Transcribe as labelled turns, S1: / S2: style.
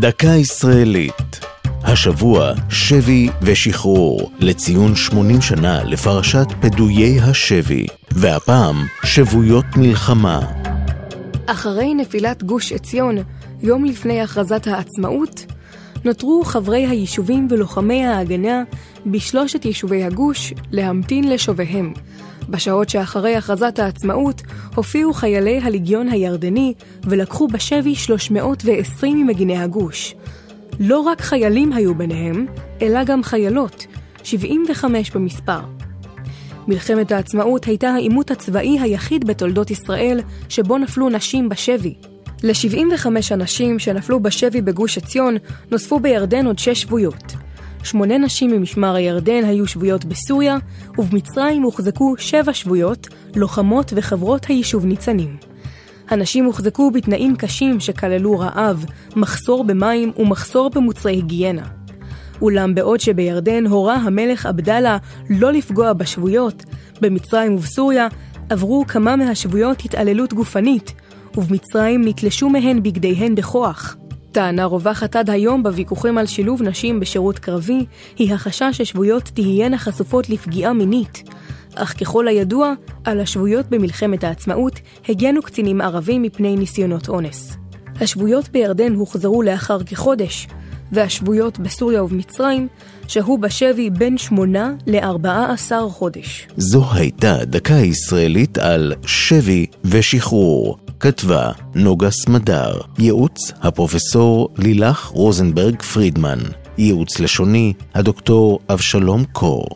S1: דקה ישראלית. השבוע שבי ושחרור לציון 80 שנה לפרשת פדויי השבי, והפעם שבויות מלחמה.
S2: אחרי נפילת גוש עציון, יום לפני הכרזת העצמאות, נותרו חברי היישובים ולוחמי ההגנה בשלושת יישובי הגוש להמתין לשוביהם. בשעות שאחרי הכרזת העצמאות הופיעו חיילי הליגיון הירדני ולקחו בשבי 320 ממגיני הגוש. לא רק חיילים היו ביניהם, אלא גם חיילות, 75 במספר. מלחמת העצמאות הייתה העימות הצבאי היחיד בתולדות ישראל שבו נפלו נשים בשבי. ל-75 אנשים שנפלו בשבי בגוש עציון נוספו בירדן עוד שש שבויות. שמונה נשים ממשמר הירדן היו שבויות בסוריה, ובמצרים הוחזקו שבע שבויות, לוחמות וחברות היישוב ניצנים. הנשים הוחזקו בתנאים קשים שכללו רעב, מחסור במים ומחסור במוצרי היגיינה. אולם בעוד שבירדן הורה המלך עבדאללה לא לפגוע בשבויות, במצרים ובסוריה עברו כמה מהשבויות התעללות גופנית, ובמצרים נתלשו מהן בגדיהן בכוח. טענה רווחת עד היום בוויכוחים על שילוב נשים בשירות קרבי, היא החשש ששבויות תהיינה חשופות לפגיעה מינית. אך ככל הידוע, על השבויות במלחמת העצמאות הגנו קצינים ערבים מפני ניסיונות אונס. השבויות בירדן הוחזרו לאחר כחודש, והשבויות בסוריה ובמצרים שהו בשבי בין שמונה לארבעה עשר חודש.
S1: זו הייתה דקה ישראלית על שבי ושחרור. כתבה נוגה סמדר, ייעוץ הפרופסור לילך רוזנברג פרידמן, ייעוץ לשוני הדוקטור אבשלום קור.